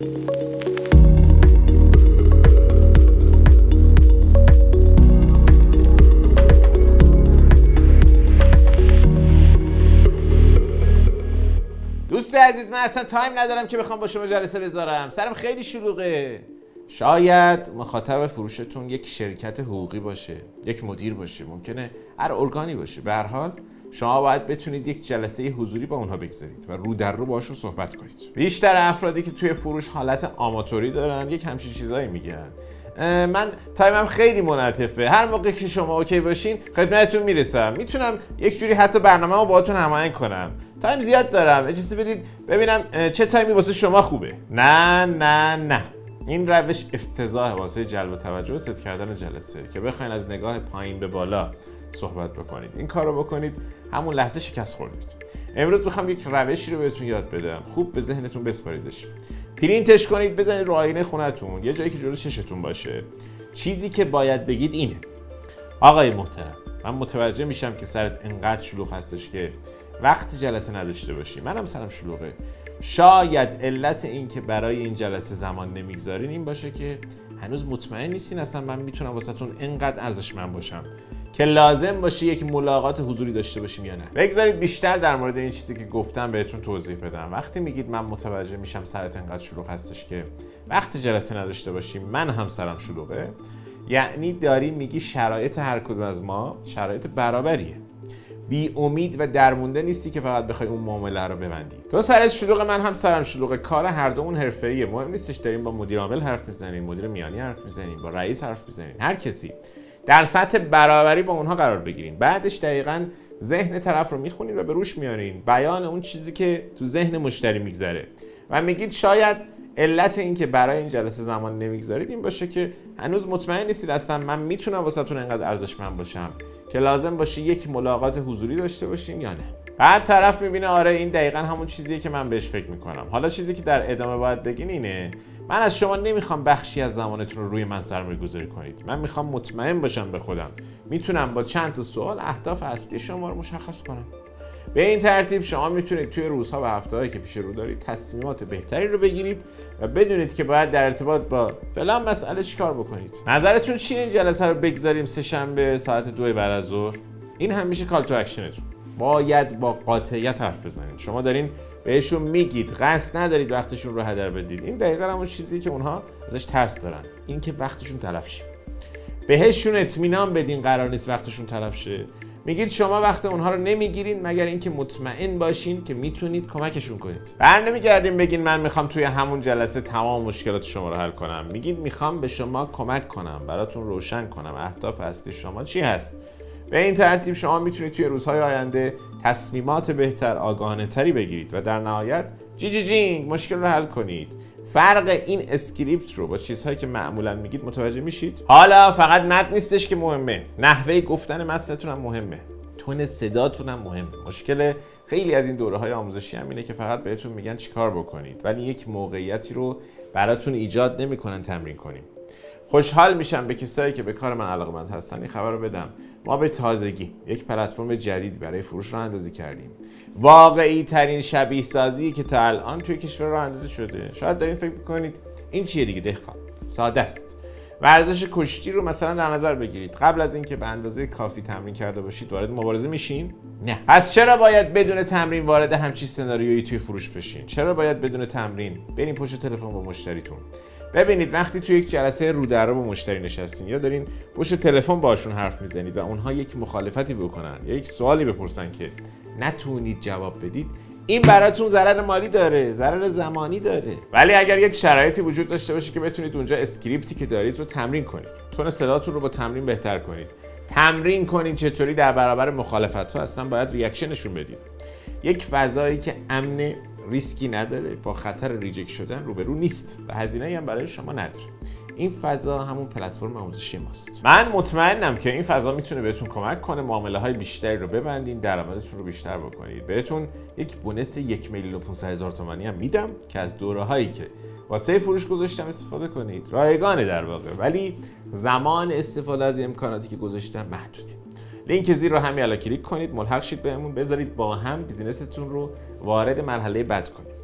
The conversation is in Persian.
دوست عزیز من اصلا تایم ندارم که بخوام با شما جلسه بذارم. سرم خیلی شلوغه. شاید مخاطب فروشتون یک شرکت حقوقی باشه یک مدیر باشه ممکنه هر ارگانی باشه. به هر حال شما باید بتونید یک جلسه حضوری با اونها بگذارید و رو در رو باشون صحبت کنید. بیشتر افرادی که توی فروش حالت آماتوری دارن یک همچین چیزایی میگن. من time م خیلی منعطفه. هر موقع که شما OK باشین خدمتتون می‌رسم. می‌تونم یک جوری حتی برنامه رو باهاتون هماهنگ کنم. time زیاد دارم. اجازه بدید ببینم چه time ی واسه شما خوبه. نه نه نه. این روش افتضاح واسه جلب توجه و ست کردن جلسه که بخواین از نگاه پایین به بالا صحبت بکنید. این کار رو بکنید همون لحظه شکست خوردید. امروز می‌خوام یک روشی رو بهتون یاد بدم. خوب به ذهنتون بسپاریدش. پرینتش کنید بزنید رو آینه خونتون. یه جایی که جلو چشتون باشه. چیزی که باید بگید اینه. آقای محترم من متوجه میشم که سرت انقدر شلوغ هستش که وقت جلسه نداشته باشی. منم سرم شلوغه. شاید علت این که برای این جلسه زمان نمی‌گذارین این باشه که هنوز مطمئن نیستین اصلا من می‌تونم واسهتون انقدر ارزشمند باشم که لازم باشه یک ملاقات حضوری داشته باشیم یا نه. بگذارید بیشتر در مورد این چیزی که گفتم بهتون توضیح بدم. وقتی میگید من متوجه میشم سرت انقدر شلوغ هستش که وقت جلسه نداشته باشیم من هم سرم شلوغه یعنی داری میگی شرایط هر کدوم از ما شرایط برابریه. بی امید و درمونده نیستی که فقط بخوای اون معامله رو ببندی. تو سرت شلوغ من هم سرم شلوغ کار هر دومون حرفه‌ایه. مهم نیستش داریم با مدیر عامل حرف می‌زنیم مدیر میانی حرف می‌زنیم با رئیس حرف می‌زنیم. هر کسی. در سطح برابری با اونها قرار بگیرین. بعدش دقیقا ذهن طرف رو می‌خونید و به روش میارین. بیان اون چیزی که تو ذهن مشتری میگذره. و میگید شاید علت این که برای این جلسه زمان نمی‌گذارید این باشه که هنوز مطمئن نیستید اصلا من می‌تونم واسهتون انقدر ارزشمند باشم که لازم باشه یک ملاقات حضوری داشته باشیم یا نه. بعد طرف می‌بینه آره این دقیقا همون چیزیه که من بهش فکر می‌کنم. حالا چیزی که در ادامه باید بگین اینه من از شما نمی‌خوام بخشی از زمانتون رو روی من سرمایه گذاری کنید. من می‌خوام مطمئن باشم به خودم. می‌تونم با چند تا سوال اهداف اصلی شما رو مشخص کنم. به این ترتیب شما می‌تونید توی روزها و هفتههایی که پیش رو دارید تصمیمات بهتری رو بگیرید و بدونید که باید در ارتباط با فلان مسئله چیکار بکنید. نظرتون چیه این جلسه رو بگذاریم سه شنبه ساعت دو بعد از ظهر؟ این هم میشه call to action تون. باید با قاطعیت حرف بزنید. شما دارین بهشون میگید قصد ندارید وقتشون رو هدر بدید. این دقیقا همون چیزی که اونها ازش ترس دارن. اینکه وقتشون تلف شه. بهشون اطمینان بدین قرار نیست وقتشون تلف شه. میگید شما وقت اونها رو نمی‌گیرین مگر اینکه مطمئن باشین که می‌تونید کمکشون کنید. بر نمیگردین بگین من می‌خوام توی همون جلسه تمام مشکلات شما رو حل کنم. میگید می‌خوام به شما کمک کنم براتون روشن کنم. اهداف اصلی شما چی هست؟ به این ترتیب شما می‌تونید توی روزهای آینده تصمیمات بهتر آگاهانه تری بگیرید و در نهایت جی جی جینگ مشکل رو حل کنید. فرق این script رو با چیزهایی که معمولا میگید متوجه میشید. حالا فقط متن نیستش که مهمه. نحوه گفتن متنتون هم مهمه. تون صداتون هم مهمه. مشکل خیلی از این دوره های آموزشی هم اینه که فقط بهتون میگن چیکار بکنید. ولی یک موقعیتی رو براتون ایجاد نمی‌کنن تمرین کنیم. خوشحال میشم به کسایی که به کار من علاقمند هستن. این خبر رو بدم. ما به تازگی یک پلتفرم جدید برای فروش راه اندازی کردیم. واقعی ترین شبیه سازی که تا الان توی کشور راه اندازی شده. شاید دارین فکر کنید این چیه دیگه؟ دهخان ساده است. ورزش کشتی رو مثلا در نظر بگیرید. قبل از اینکه به اندازه کافی تمرین کرده باشید وارد مبارزه میشین؟ نه. پس چرا باید بدون تمرین وارد همچین سناریویی توی فروش بشین؟ چرا باید بدون تمرین؟ برین پشت تلفن با مشتریتون. ببینید وقتی توی یک جلسه رو در با مشتری نشستین یا دارین پشت تلفن باشون حرف می‌زنید و اونها یک مخالفتی بکنن یا یک سوالی بپرسن که نتونید جواب بدید این براتون ضرر مالی داره ضرر زمانی داره. ولی اگر یک شرایطی وجود داشته باشه که بتونید اونجا script ی که دارید رو تمرین کنید. تون صداتون رو با تمرین بهتر کنید. تمرین کنید چطوری در برابر مخالفت ها اصلا باید reaction شون بدید. یک فضایی که امن ریسکی نداره با خطر reject شدن روبرو نیست و هزینه هم برای شما نداره. این فضا همون پلتفرم آموزشی ماست. من مطمئنم که این فضا می‌تونه بهتون کمک کنه معامله های بیشتری رو ببندین درآمدتون رو بیشتر بکنید. بهتون یک bonus یک میلیون و 500 هزار تومانی هم میدم که از دوره هایی که واسه فروش گذاشتم استفاده کنید. رایگانه در واقع. ولی زمان استفاده از امکاناتی که گذاشتم محدوده. لینک زیر رو همین الان کلیک کنید ملحق شید بهمون بذارید با هم بیزینستون رو وارد مرحله بد کنید